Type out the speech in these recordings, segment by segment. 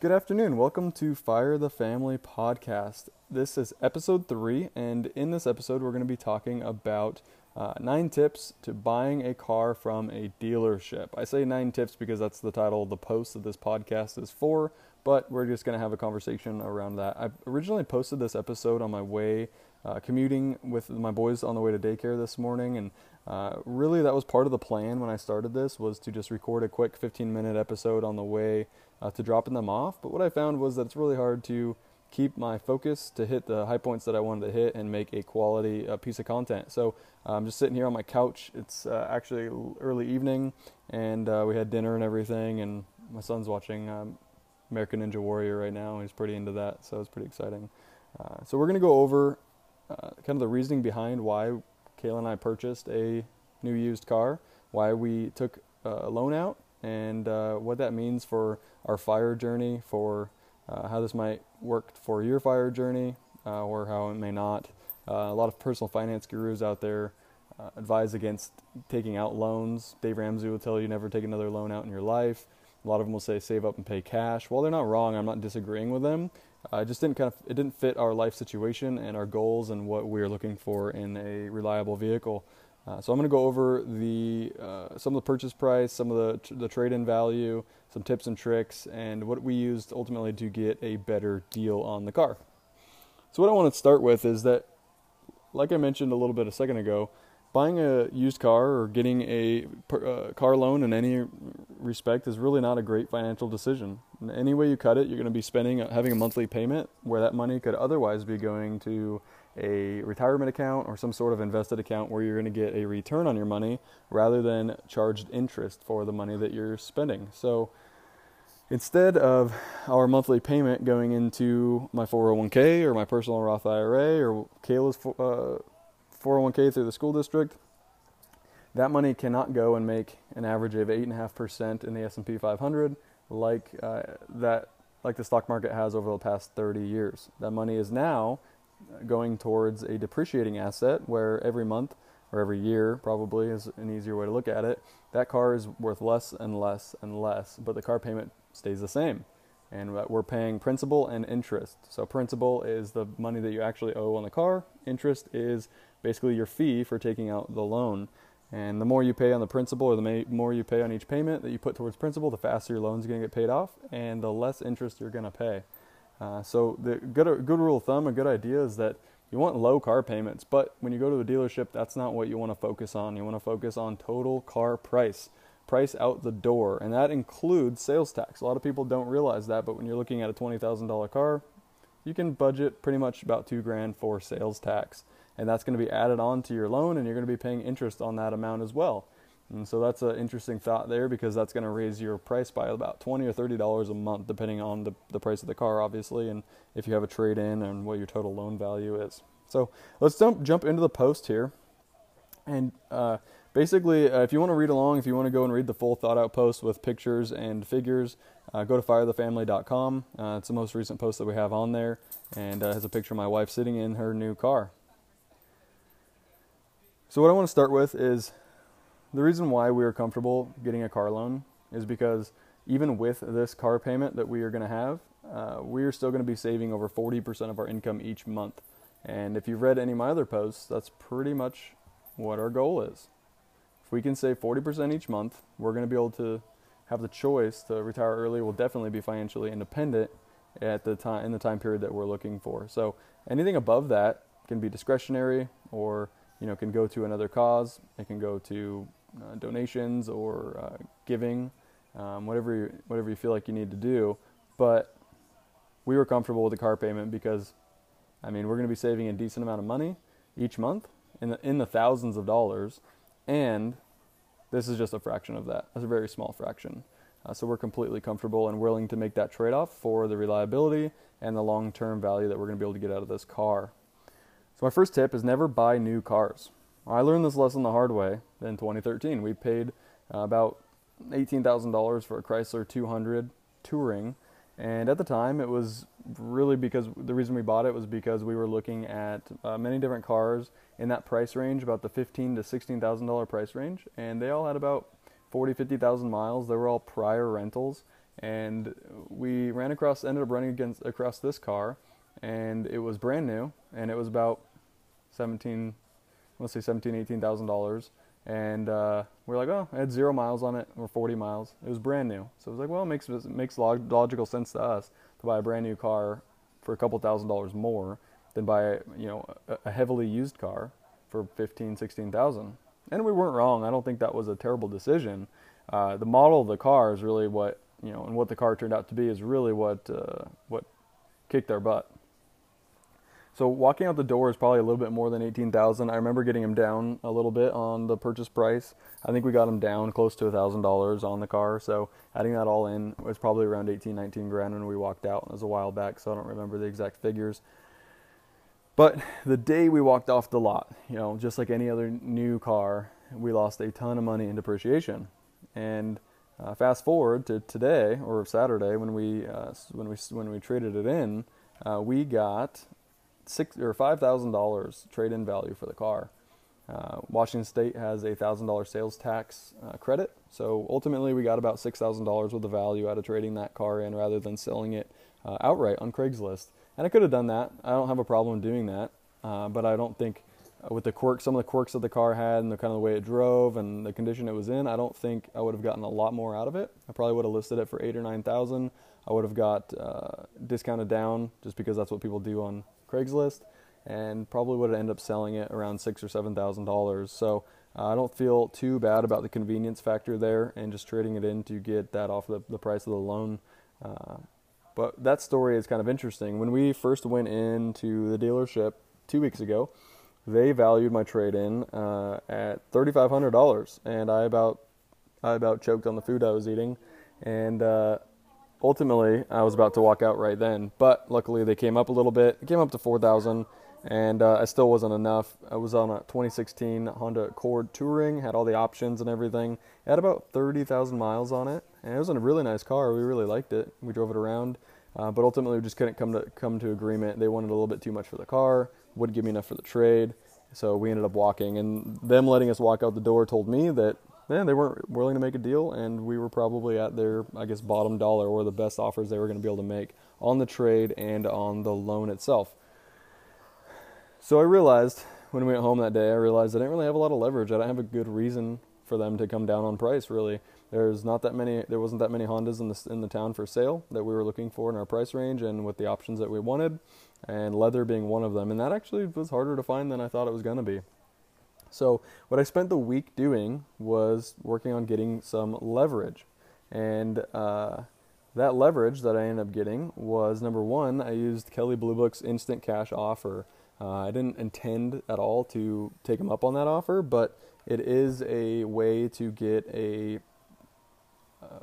Good afternoon. Welcome to Fire the Family podcast. This is episode three, and in this episode, we're going to be talking about uh, nine tips to buying a car from a dealership. I say nine tips because that's the title of the post that this podcast is for, but we're just going to have a conversation around that. I originally posted this episode on my way uh, commuting with my boys on the way to daycare this morning, and uh, really that was part of the plan when I started this was to just record a quick 15 minute episode on the way uh, to dropping them off. But what I found was that it's really hard to keep my focus to hit the high points that I wanted to hit and make a quality uh, piece of content. So uh, I'm just sitting here on my couch. It's uh, actually early evening, and uh, we had dinner and everything. And my son's watching um, American Ninja Warrior right now. He's pretty into that, so it's pretty exciting. Uh, so we're gonna go over uh, kind of the reasoning behind why Kayla and I purchased a new used car, why we took a loan out, and what that means for our fire journey, for uh, how this might work for your fire journey uh, or how it may not. Uh, a lot of personal finance gurus out there uh, advise against taking out loans. Dave Ramsey will tell you never take another loan out in your life. A lot of them will say save up and pay cash. While they're not wrong, I'm not disagreeing with them. Uh, it just didn't kind of it didn't fit our life situation and our goals and what we are looking for in a reliable vehicle. Uh, so I'm going to go over the uh, some of the purchase price, some of the the trade-in value, some tips and tricks, and what we used ultimately to get a better deal on the car. So what I want to start with is that, like I mentioned a little bit a second ago, buying a used car or getting a uh, car loan in any respect is really not a great financial decision. Any way you cut it, you're going to be spending having a monthly payment where that money could otherwise be going to a retirement account or some sort of invested account where you're going to get a return on your money rather than charged interest for the money that you're spending. So instead of our monthly payment going into my 401k or my personal Roth IRA or Kayla's uh, 401k through the school district, that money cannot go and make an average of 8.5% in the S&P 500 like uh, that like the stock market has over the past 30 years. That money is now going towards a depreciating asset where every month or every year probably is an easier way to look at it that car is worth less and less and less but the car payment stays the same. And we're paying principal and interest. So principal is the money that you actually owe on the car. Interest is basically your fee for taking out the loan. And the more you pay on the principal or the more you pay on each payment that you put towards principal the faster your loan's going to get paid off and the less interest you're going to pay uh, so the good good rule of thumb, a good idea is that you want low car payments, but when you go to a dealership, that's not what you want to focus on. You want to focus on total car price, price out the door, and that includes sales tax. A lot of people don't realize that, but when you're looking at a twenty thousand dollar car, you can budget pretty much about two grand for sales tax, and that's going to be added on to your loan, and you're going to be paying interest on that amount as well. And so that's an interesting thought there because that's going to raise your price by about twenty or thirty dollars a month, depending on the the price of the car, obviously, and if you have a trade in and what your total loan value is. So let's jump jump into the post here, and uh, basically, uh, if you want to read along, if you want to go and read the full thought out post with pictures and figures, uh, go to firethefamily.com. Uh, it's the most recent post that we have on there, and uh, has a picture of my wife sitting in her new car. So what I want to start with is the reason why we are comfortable getting a car loan is because even with this car payment that we are going to have, uh, we are still going to be saving over 40% of our income each month. And if you've read any of my other posts, that's pretty much what our goal is. If we can save 40% each month, we're going to be able to have the choice to retire early. We'll definitely be financially independent at the time in the time period that we're looking for. So anything above that can be discretionary or you know can go to another cause. It can go to uh, donations or uh, giving, um, whatever you, whatever you feel like you need to do. But we were comfortable with the car payment because, I mean, we're going to be saving a decent amount of money each month in the in the thousands of dollars, and this is just a fraction of that. That's a very small fraction. Uh, so we're completely comfortable and willing to make that trade-off for the reliability and the long-term value that we're going to be able to get out of this car. So my first tip is never buy new cars. I learned this lesson the hard way in 2013. We paid uh, about $18,000 for a Chrysler 200 Touring, and at the time it was really because the reason we bought it was because we were looking at uh, many different cars in that price range, about the fifteen to sixteen thousand dollar price range, and they all had about 40, 50,000 miles. They were all prior rentals, and we ran across, ended up running against across this car, and it was brand new, and it was about seventeen, let's say seventeen, eighteen thousand dollars, and uh, we are like, oh, it had zero miles on it, or forty miles. It was brand new, so it was like, well, it makes it makes logical sense to us to buy a brand new car for a couple thousand dollars more than buy you know a heavily used car for fifteen, sixteen thousand. And we weren't wrong. I don't think that was a terrible decision. Uh, the model of the car is really what you know, and what the car turned out to be is really what uh, what kicked our butt. So walking out the door is probably a little bit more than eighteen thousand. I remember getting him down a little bit on the purchase price. I think we got him down close to a thousand dollars on the car. So adding that all in was probably around 18, 19 grand when we walked out. It was a while back, so I don't remember the exact figures. But the day we walked off the lot, you know, just like any other new car, we lost a ton of money in depreciation. And uh, fast forward to today or Saturday when we uh, when we when we traded it in, uh, we got six or five thousand dollars trade-in value for the car. Uh, Washington State has a thousand dollar sales tax uh, credit, so ultimately we got about six thousand dollars worth of value out of trading that car in rather than selling it uh, outright on Craigslist. And I could have done that. I don't have a problem doing that, but I don't think uh, with the quirks, some of the quirks that the car had and the kind of the way it drove and the condition it was in, I don't think I would have gotten a lot more out of it. I probably would have listed it for eight or nine thousand. I would have got uh, discounted down just because that's what people do on Craigslist, and probably would have ended up selling it around six or seven thousand dollars. So uh, I don't feel too bad about the convenience factor there and just trading it in to get that off the, the price of the loan. Uh, but that story is kind of interesting. When we first went into the dealership two weeks ago, they valued my trade in uh, at thirty five hundred dollars, and I about I about choked on the food I was eating, and uh, ultimately I was about to walk out right then. But luckily they came up a little bit. It came up to four thousand, and uh, I still wasn't enough. I was on a 2016 Honda Accord Touring, had all the options and everything. It had about thirty thousand miles on it, and it was a really nice car. We really liked it. We drove it around. Uh, but ultimately, we just couldn't come to come to agreement. They wanted a little bit too much for the car wouldn't give me enough for the trade. So we ended up walking, and them letting us walk out the door told me that yeah, they weren't willing to make a deal, and we were probably at their, I guess, bottom dollar or the best offers they were going to be able to make on the trade and on the loan itself. So I realized when we went home that day, I realized I didn't really have a lot of leverage. I didn't have a good reason for them to come down on price, really. There's not that many. There wasn't that many Hondas in the in the town for sale that we were looking for in our price range and with the options that we wanted, and leather being one of them. And that actually was harder to find than I thought it was going to be. So what I spent the week doing was working on getting some leverage, and uh, that leverage that I ended up getting was number one. I used Kelley Blue Book's instant cash offer. Uh, I didn't intend at all to take them up on that offer, but it is a way to get a uh,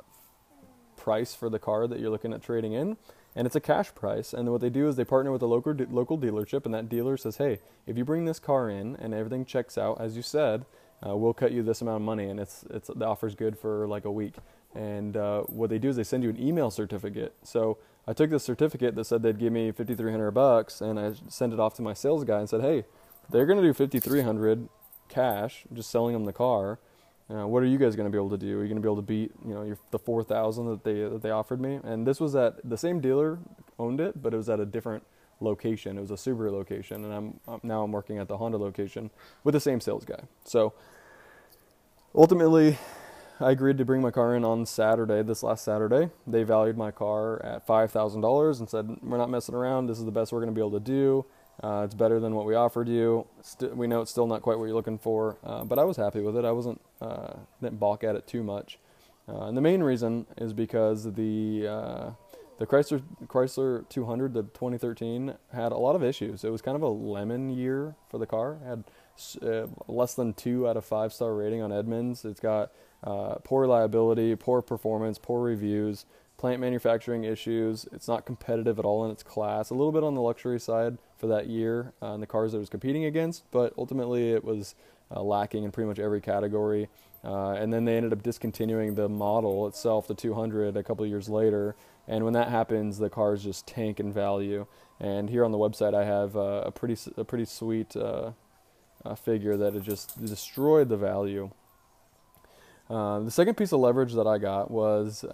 price for the car that you're looking at trading in, and it's a cash price. And what they do is they partner with a local de- local dealership, and that dealer says, "Hey, if you bring this car in and everything checks out as you said, uh, we'll cut you this amount of money." And it's it's the offer's good for like a week. And uh, what they do is they send you an email certificate. So I took this certificate that said they'd give me 5,300 bucks, and I sent it off to my sales guy and said, "Hey, they're to do 5,300 cash, just selling them the car." Uh, what are you guys going to be able to do? Are you going to be able to beat, you know, your, the four thousand that they that they offered me? And this was at the same dealer owned it, but it was at a different location. It was a Subaru location, and I'm, now I'm working at the Honda location with the same sales guy. So ultimately, I agreed to bring my car in on Saturday. This last Saturday, they valued my car at five thousand dollars and said, "We're not messing around. This is the best we're going to be able to do." Uh, it's better than what we offered you. St- we know it's still not quite what you're looking for, uh, but I was happy with it. I wasn't uh, didn't balk at it too much, uh, and the main reason is because the uh, the Chrysler Chrysler 200, the 2013, had a lot of issues. It was kind of a lemon year for the car. It had uh, less than two out of five star rating on Edmunds. It's got poor reliability, poor performance, poor reviews plant manufacturing issues. It's not competitive at all in its class. A little bit on the luxury side for that year uh, in the cars that it was competing against, but ultimately it was uh, lacking in pretty much every category. Uh, and then they ended up discontinuing the model itself, the 200, a couple years later. And when that happens, the cars just tank in value. And here on the website, I have uh, a pretty a pretty sweet uh, figure that it just destroyed the value. Uh, the second piece of leverage that I got was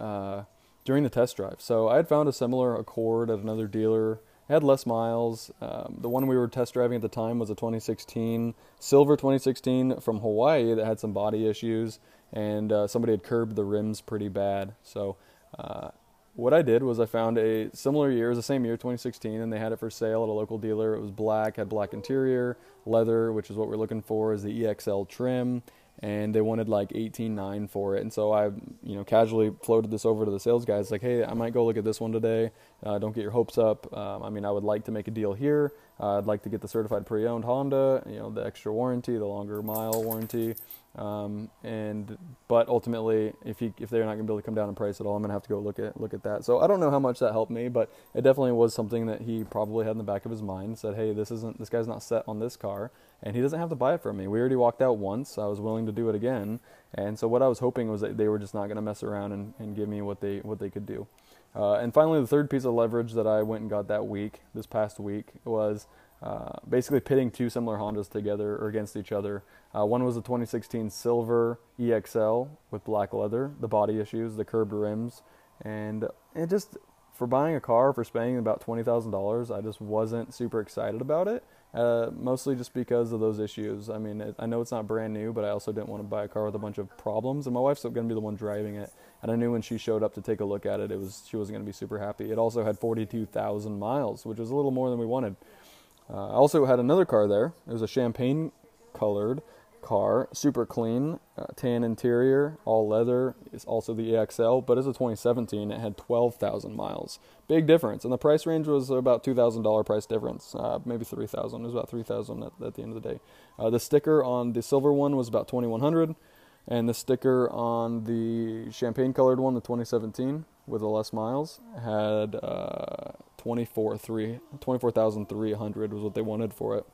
during the test drive. So I had found a similar Accord at another dealer. Had less miles. Um, the one we were test driving at the time was a 2016 silver 2016 from Hawaii that had some body issues, and uh, somebody had curbed the rims pretty bad. So uh, what I did was I found a similar year, it was the same year, 2016, and they had it for sale at a local dealer. It was black, had black interior, leather, which is what we're looking for, is the EXL trim and they wanted like 18.9 for it. And so i you know casually floated this over to the sales guys like hey i might go look at this one today. Uh, don't get your hopes up. Um, i mean i would like to make a deal here. Uh, i'd like to get the certified pre-owned honda you know the extra warranty the longer mile warranty um, and but ultimately if if they're not going to be able to come down in price at all i'm going to have to go look at look at that so i don't know how much that helped me but it definitely was something that he probably had in the back of his mind said hey this isn't this guy's not set on this car and he doesn't have to buy it from me. We already walked out once. I was willing to do it again, and so what I was hoping was that they were just not going to mess around and, and give me what they what they could do. Uh, and finally, the third piece of leverage that I went and got that week, this past week, was uh, basically pitting two similar Hondas together or against each other. Uh, one was a 2016 silver EXL with black leather, the body issues, the curved rims, and it just for buying a car for spending about twenty thousand dollars, I just wasn't super excited about it. Uh, mostly just because of those issues. I mean, it, I know it's not brand new, but I also didn't want to buy a car with a bunch of problems. And my wife's going to be the one driving it, and I knew when she showed up to take a look at it, it was she wasn't going to be super happy. It also had 42,000 miles, which was a little more than we wanted. Uh, I also had another car there. It was a champagne colored car, super clean, uh, tan interior, all leather. It's also the EXL, but as a 2017, it had 12,000 miles. Big difference, and the price range was about $2,000 price difference, uh, maybe 3,000. It was about 3,000 at, at, the end of the day. Uh, the sticker on the silver one was about 2,100, and the sticker on the champagne colored one, the 2017 with the less miles, had uh, 24,300 was what they wanted for it.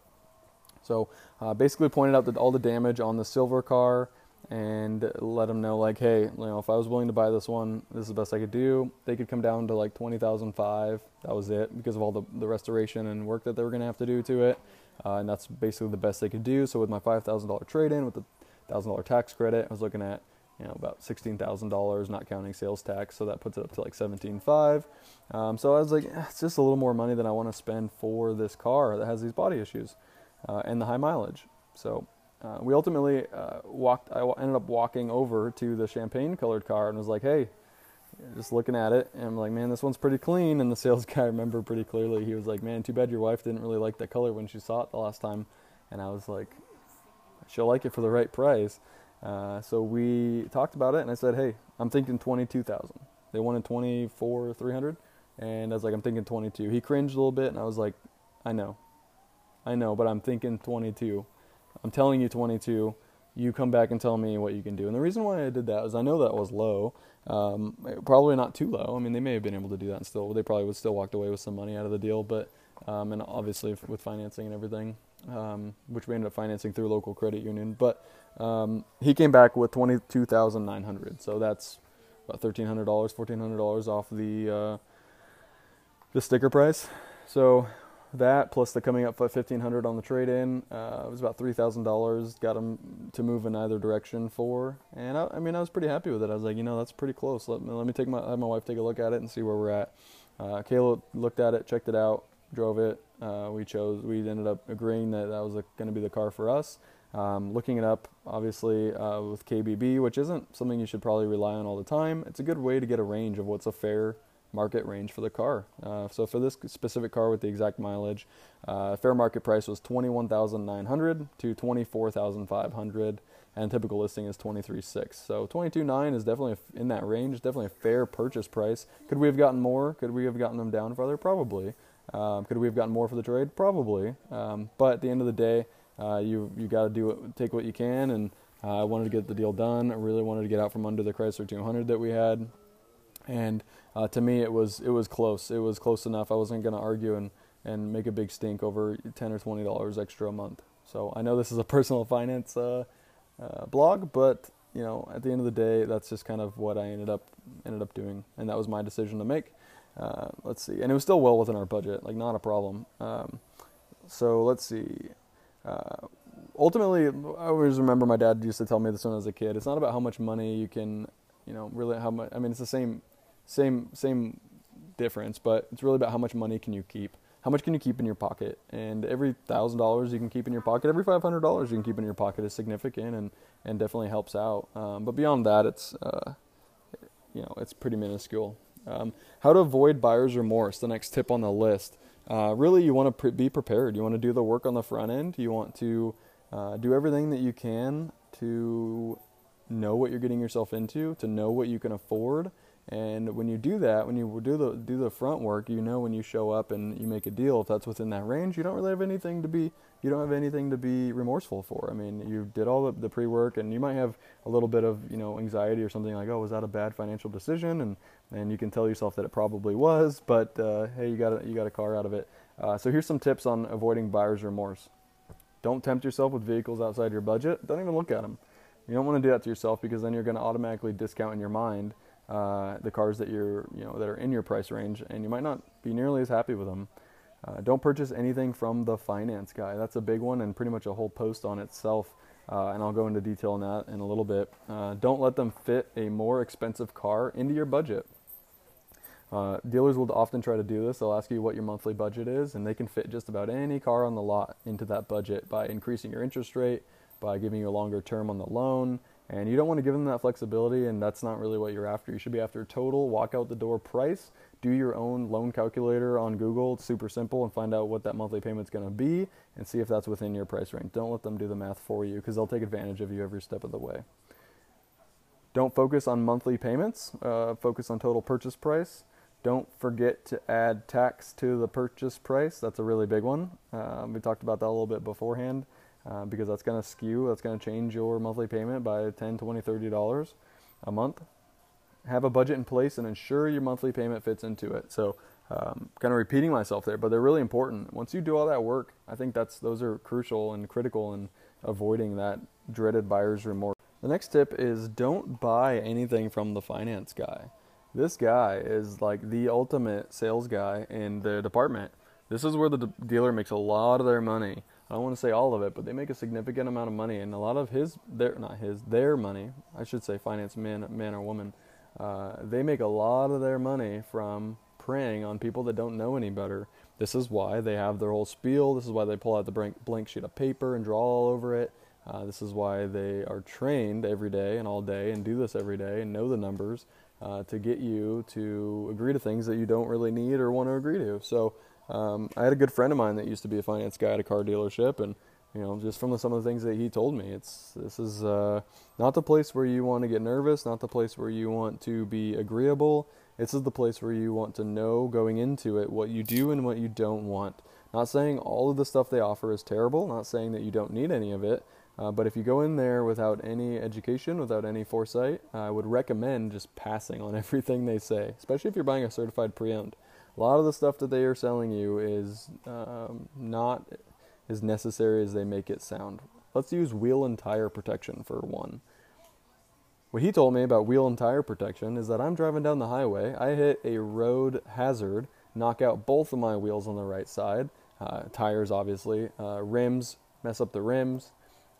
So uh, basically pointed out that all the damage on the silver car and let them know like, hey, you know, if I was willing to buy this one, this is the best I could do. They could come down to like twenty thousand five. That was it because of all the the restoration and work that they were going to have to do to it, uh, and that's basically the best they could do. So with my five thousand dollar trade in with the thousand dollar tax credit, I was looking at you know about sixteen thousand dollars, not counting sales tax. So that puts it up to like seventeen five. Um, so I was like, eh, it's just a little more money than I want to spend for this car that has these body issues uh, and the high mileage. So uh, we ultimately uh, walked. I ended up walking over to the champagne-colored car and was like, "Hey." Just looking at it, and I'm like, man, this one's pretty clean. And the sales guy, I remember pretty clearly, he was like, man, too bad your wife didn't really like the color when she saw it the last time. And I was like, she'll like it for the right price. Uh, so we talked about it, and I said, hey, I'm thinking 22,000. They wanted 24, 300, and I was like, I'm thinking 22. He cringed a little bit, and I was like, I know, I know, but I'm thinking 22. I'm telling you 22. You come back and tell me what you can do. And the reason why I did that is I know that was low. Um, probably not too low. I mean, they may have been able to do that and still, they probably would still walked away with some money out of the deal. But, um, and obviously with financing and everything, um, which we ended up financing through local credit union. But um, he came back with 22900 So that's about $1,300, $1,400 off the, uh, the sticker price. So that plus the coming up for 1500 on the trade in uh, was about $3000 got him to move in either direction for. And I, I, mean i was pretty happy with it. I was like you know that's pretty close. Let me, let me take my have my wife take a look at it and see where we're at. Uh, kayla looked at it checked it out drove it uh, we chose we ended up agreeing that that was going to be the car for us um, looking it up obviously uh, with kbb which isn't something you should probably rely on all the time it's a good way to get a range of what's a fair market range for the car. Uh, so for this specific car with the exact mileage, uh, fair market price was 21,900 to 24,500 and typical listing is 23.6. So 22.9 is definitely in that range, definitely a fair purchase price. Could we have gotten more? Could we have gotten them down further? Probably. Um, could we have gotten more for the trade? Probably. Um, but at the end of the day, uh, you you got to do take what you can, and uh, I wanted to get the deal done. I really wanted to get out from under the Chrysler 200 that we had, and uh, to me it was it was close. It was close enough. I wasn't going to argue and and make a big stink over ten or twenty dollars extra a month. So I know this is a personal finance uh, uh, blog, but you know at the end of the day, that's just kind of what I ended up ended up doing, and that was my decision to make. Uh, let's see, and it was still well within our budget, like not a problem. Um, so let's see. Uh, ultimately, I always remember my dad used to tell me this when I was a kid. It's not about how much money you can, you know, really how much. I mean, it's the same same same difference, but it's really about how much money can you keep. How much can you keep in your pocket? And every thousand dollars you can keep in your pocket, every five hundred dollars you can keep in your pocket is significant and and definitely helps out. Um, but beyond that, it's uh, you know it's pretty minuscule. Um, how to avoid buyer's remorse. The next tip on the list. Uh, really, you want to pre- be prepared. You want to do the work on the front end. You want to uh, do everything that you can to know what you're getting yourself into, to know what you can afford, and when you do that, when you do the do the front work, you know when you show up and you make a deal, if that's within that range, you don't really have anything to be you don't have anything to be remorseful for. I mean, you did all the, the pre-work, and you might have a little bit of you know anxiety or something like, oh, was that a bad financial decision? And and you can tell yourself that it probably was, but uh, hey, you got a, you got a car out of it. Uh, so here's some tips on avoiding buyer's remorse. Don't tempt yourself with vehicles outside your budget. Don't even look at them. You don't want to do that to yourself because then you're going to automatically discount in your mind uh, the cars that you're you know that are in your price range, and you might not be nearly as happy with them. Uh, don't purchase anything from the finance guy. That's a big one, and pretty much a whole post on itself. Uh, and I'll go into detail on that in a little bit. Uh, don't let them fit a more expensive car into your budget. Uh, dealers will often try to do this. They'll ask you what your monthly budget is, and they can fit just about any car on the lot into that budget by increasing your interest rate, by giving you a longer term on the loan, and you don't want to give them that flexibility, and that's not really what you're after. You should be after total walk out the door price. Do your own loan calculator on Google. It's super simple, and find out what that monthly payment's going to be, and see if that's within your price range. Don't let them do the math for you, because they'll take advantage of you every step of the way. Don't focus on monthly payments. Uh, focus on total purchase price. Don't forget to add tax to the purchase price. That's a really big one. Uh, we talked about that a little bit beforehand. Uh, because that's going to skew, that's going to change your monthly payment by 10, 20, 30 dollars a month. Have a budget in place and ensure your monthly payment fits into it. So, um, kind of repeating myself there, but they're really important. Once you do all that work, I think that's those are crucial and critical in avoiding that dreaded buyer's remorse. The next tip is don't buy anything from the finance guy. This guy is like the ultimate sales guy in the department. This is where the de- dealer makes a lot of their money. I don't want to say all of it, but they make a significant amount of money, and a lot of his, their not his, their money. I should say, finance man, man or woman. Uh, they make a lot of their money from preying on people that don't know any better. This is why they have their whole spiel. This is why they pull out the blank, blank sheet of paper and draw all over it. Uh, this is why they are trained every day and all day and do this every day and know the numbers uh, to get you to agree to things that you don't really need or want to agree to. So um, I had a good friend of mine that used to be a finance guy at a car dealership, and you know, just from the, some of the things that he told me, it's this is uh, not the place where you want to get nervous, not the place where you want to be agreeable. This is the place where you want to know going into it what you do and what you don't want. Not saying all of the stuff they offer is terrible, not saying that you don't need any of it, uh, but if you go in there without any education, without any foresight, I would recommend just passing on everything they say, especially if you're buying a certified pre owned a lot of the stuff that they are selling you is um, not as necessary as they make it sound. Let's use wheel and tire protection for one. What he told me about wheel and tire protection is that I'm driving down the highway, I hit a road hazard, knock out both of my wheels on the right side, uh, tires obviously, uh, rims, mess up the rims,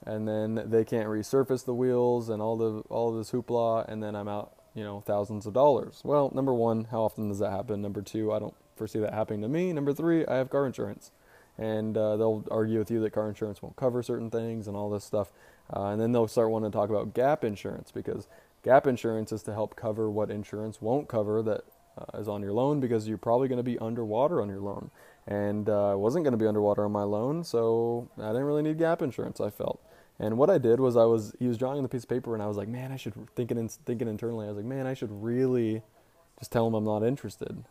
and then they can't resurface the wheels and all the all this hoopla, and then I'm out you know, thousands of dollars. Well, number one, how often does that happen? Number two, I don't foresee that happening to me. Number three, I have car insurance. And uh, they'll argue with you that car insurance won't cover certain things and all this stuff. Uh, and then they'll start wanting to talk about gap insurance because gap insurance is to help cover what insurance won't cover that uh, is on your loan because you're probably going to be underwater on your loan. And uh, I wasn't going to be underwater on my loan, so I didn't really need gap insurance, I felt. And what I did was I was he was drawing on the piece of paper and I was like, man, I should thinking in, thinking internally. I was like, man, I should really just tell him I'm not interested.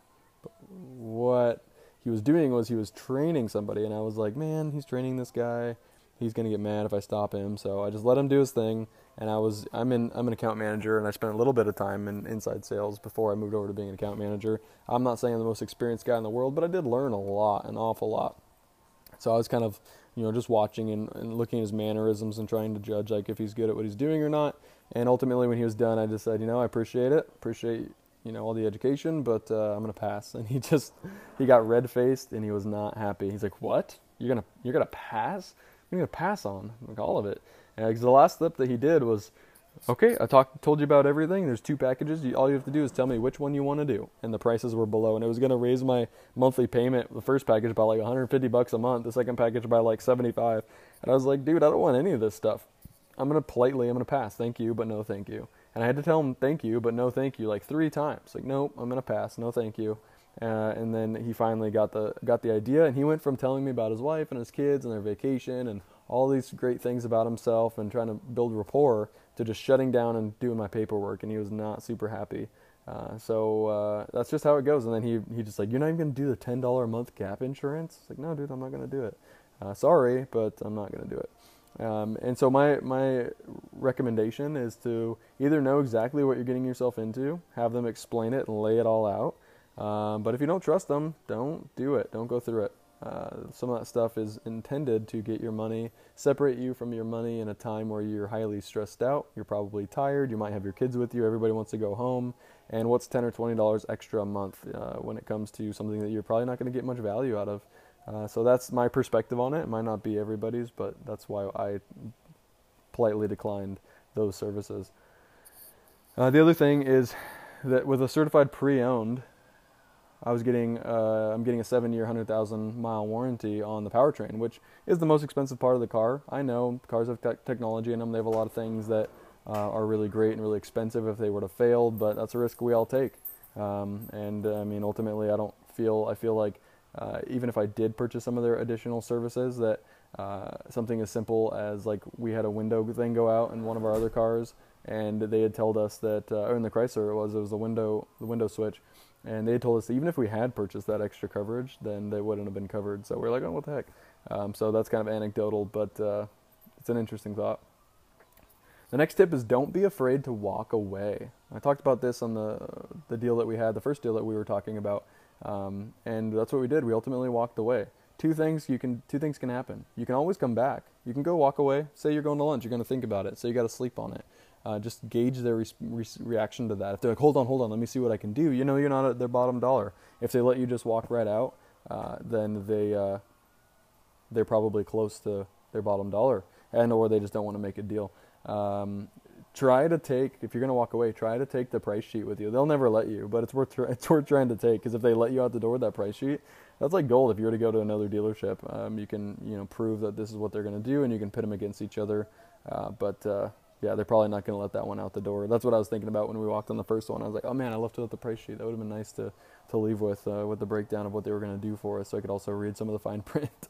But what he was doing was he was training somebody, and I was like, man, he's training this guy. He's gonna get mad if I stop him. So I just let him do his thing. And I was I'm in I'm an account manager, and I spent a little bit of time in inside sales before I moved over to being an account manager. I'm not saying I'm the most experienced guy in the world, but I did learn a lot, an awful lot. So I was kind of you know, just watching and, and looking at his mannerisms and trying to judge like if he's good at what he's doing or not. And ultimately, when he was done, I just said, you know, I appreciate it, appreciate you know all the education, but uh, I'm gonna pass. And he just he got red faced and he was not happy. He's like, what? You're gonna you're gonna pass? You're gonna pass on like all of it? Because the last slip that he did was okay, I talked told you about everything. There's two packages. You, all you have to do is tell me which one you want to do, and the prices were below. And it was going to raise my monthly payment, the first package by like 150 bucks a month, the second package by like 75. And I was like, dude, I don't want any of this stuff. I'm gonna politely, I'm gonna pass. Thank you, but no, thank you. And I had to tell him thank you, but no, thank you, like three times. Like, nope, I'm gonna pass. No, thank you. Uh, and then he finally got the got the idea, and he went from telling me about his wife and his kids and their vacation and all these great things about himself and trying to build rapport to just shutting down and doing my paperwork, and he was not super happy. Uh, so uh, that's just how it goes. And then he he just like, you're not even gonna do the ten dollar a month gap insurance? It's like, no, dude, I'm not gonna do it. Uh, sorry, but I'm not gonna do it. Um, and so my my recommendation is to either know exactly what you're getting yourself into, have them explain it and lay it all out, um, but if you don't trust them, don't do it. Don't go through it. Uh, some of that stuff is intended to get your money, separate you from your money in a time where you're highly stressed out. You're probably tired. You might have your kids with you. Everybody wants to go home. And what's ten or twenty dollars extra a month uh, when it comes to something that you're probably not going to get much value out of? Uh, so that's my perspective on it. It might not be everybody's, but that's why I politely declined those services. Uh, the other thing is that with a certified pre-owned, I was getting uh, I'm getting a seven year, hundred thousand mile warranty on the powertrain, which is the most expensive part of the car. I know cars have te- technology in them; they have a lot of things that uh, are really great and really expensive if they were to fail, but that's a risk we all take. Um, and I mean, ultimately, I don't feel I feel like uh, even if I did purchase some of their additional services, that uh, something as simple as like we had a window thing go out in one of our other cars, and they had told us that, uh, or in the Chrysler it was, it was the window the window switch and they told us that even if we had purchased that extra coverage, then they wouldn't have been covered. So we're like, oh, what the heck? Um, so that's kind of anecdotal, but uh, it's an interesting thought. The next tip is don't be afraid to walk away. I talked about this on the the deal that we had, the first deal that we were talking about, um, and that's what we did. We ultimately walked away. Two things you can two things can happen. You can always come back. You can go walk away. Say you're going to lunch. You're going to think about it. So you got to sleep on it uh, just gauge their re- re- reaction to that. If they're like, hold on, hold on, let me see what I can do, you know, you're not at their bottom dollar. If they let you just walk right out, uh, then they uh, they're probably close to their bottom dollar, and or they just don't want to make a deal. Um, try to take if you're going to walk away, try to take the price sheet with you. They'll never let you, but it's worth tr- it's worth trying to take because if they let you out the door with that price sheet, that's like gold. If you were to go to another dealership, um, you can you know prove that this is what they're going to do, and you can pit them against each other. Uh, but uh, yeah, they're probably not going to let that one out the door. That's what I was thinking about when we walked on the first one. I was like, oh man, I left it at the price sheet. That would have been nice to, to leave with uh, with the breakdown of what they were going to do for us, so I could also read some of the fine print.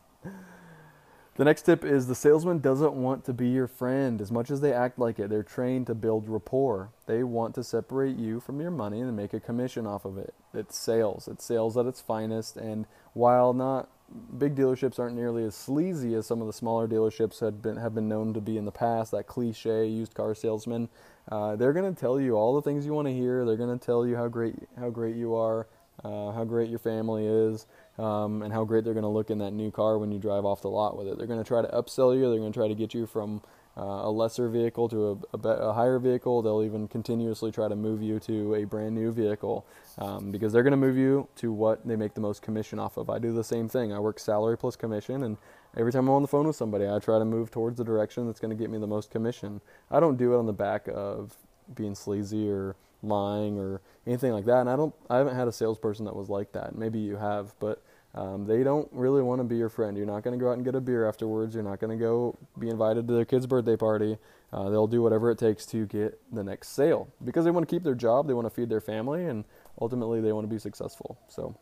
the next tip is the salesman doesn't want to be your friend as much as they act like it. They're trained to build rapport. They want to separate you from your money and make a commission off of it. It's sales. It's sales at its finest. And while not big dealerships aren't nearly as sleazy as some of the smaller dealerships had been have been known to be in the past. That cliche used car salesman. Uh, they're going to tell you all the things you want to hear. They're going to tell you how great how great you are, uh, how great your family is, um, and how great they're going to look in that new car when you drive off the lot with it. They're going to try to upsell you. They're going to try to get you from a lesser vehicle to a, a, a, higher vehicle. They'll even continuously try to move you to a brand new vehicle um, because they're going to move you to what they make the most commission off of. I do the same thing. I work salary plus commission, and every time I'm on the phone with somebody, I try to move towards the direction that's going to get me the most commission. I don't do it on the back of being sleazy or lying or anything like that. And I don't, I haven't had a salesperson that was like that. Maybe you have, but um, they don't really want to be your friend. You're not going to go out and get a beer afterwards. You're not going to go be invited to their kid's birthday party. Uh, they'll do whatever it takes to get the next sale because they want to keep their job, they want to feed their family, and ultimately they want to be successful. So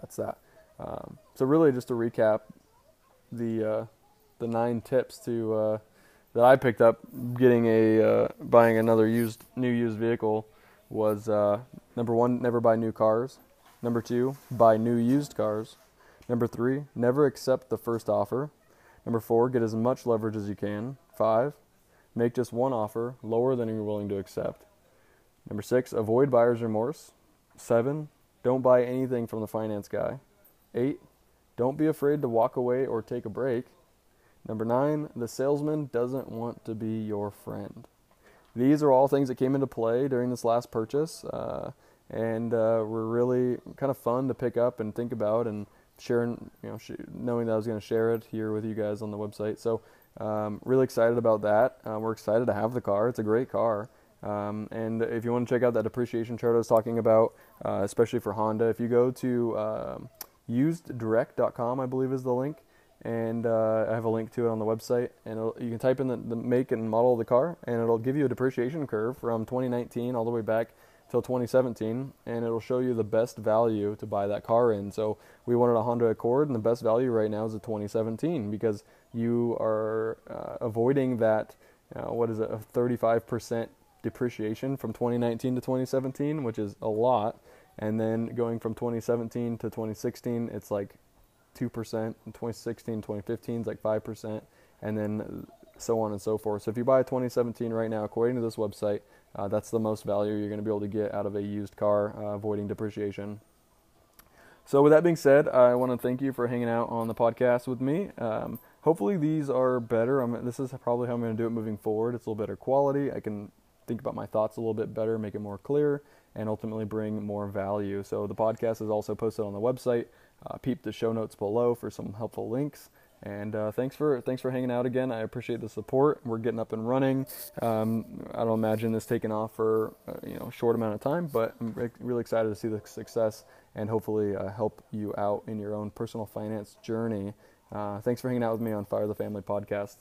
that's that. Um, so really, just to recap, the uh, the nine tips to uh, that I picked up getting a uh, buying another used new used vehicle was uh, number one, never buy new cars. Number two, buy new used cars. Number three, never accept the first offer. Number four, get as much leverage as you can. Five, make just one offer lower than you're willing to accept. Number six, avoid buyer's remorse. Seven, don't buy anything from the finance guy. Eight, don't be afraid to walk away or take a break. Number nine, the salesman doesn't want to be your friend. These are all things that came into play during this last purchase. Uh, and uh, were really kind of fun to pick up and think about and sharing, you know, sh- knowing that I was going to share it here with you guys on the website. So Um, really excited about that. Uh, we're excited to have the car. It's a great car. Um, and if you want to check out that depreciation chart I was talking about, uh, especially for Honda, if you go to uh, useddirect.com, I believe is the link, and uh, I have a link to it on the website. And you can type in the, the, make and model of the car, and it'll give you a depreciation curve from 2019 all the way back till 2017, and it'll show you the best value to buy that car in. So we wanted a Honda Accord, and the best value right now is a 2017 because you are uh, avoiding that. Uh, what is it? A 35% depreciation from 2019 to 2017, which is a lot. And then going from 2017 to 2016, it's like 2%. In 2016, 2015 is like 5%. And then so on and so forth. So if you buy a 2017 right now, according to this website, uh, that's the most value you're going to be able to get out of a used car, uh, avoiding depreciation. So with that being said, I want to thank you for hanging out on the podcast with me. Um, hopefully these are better. I'm, this is probably how I'm going to do it moving forward. It's a little better quality. I can think about my thoughts a little bit better, make it more clear, and ultimately bring more value. So the podcast is also posted on the website. Uh, peep the show notes below for some helpful links. And uh, thanks for thanks for hanging out again. I appreciate the support. We're getting up and running. Um, I don't imagine this taking off for uh, you know short amount of time, but I'm re- really excited to see the success and hopefully uh, help you out in your own personal finance journey. Uh, thanks for hanging out with me on Fire the Family podcast.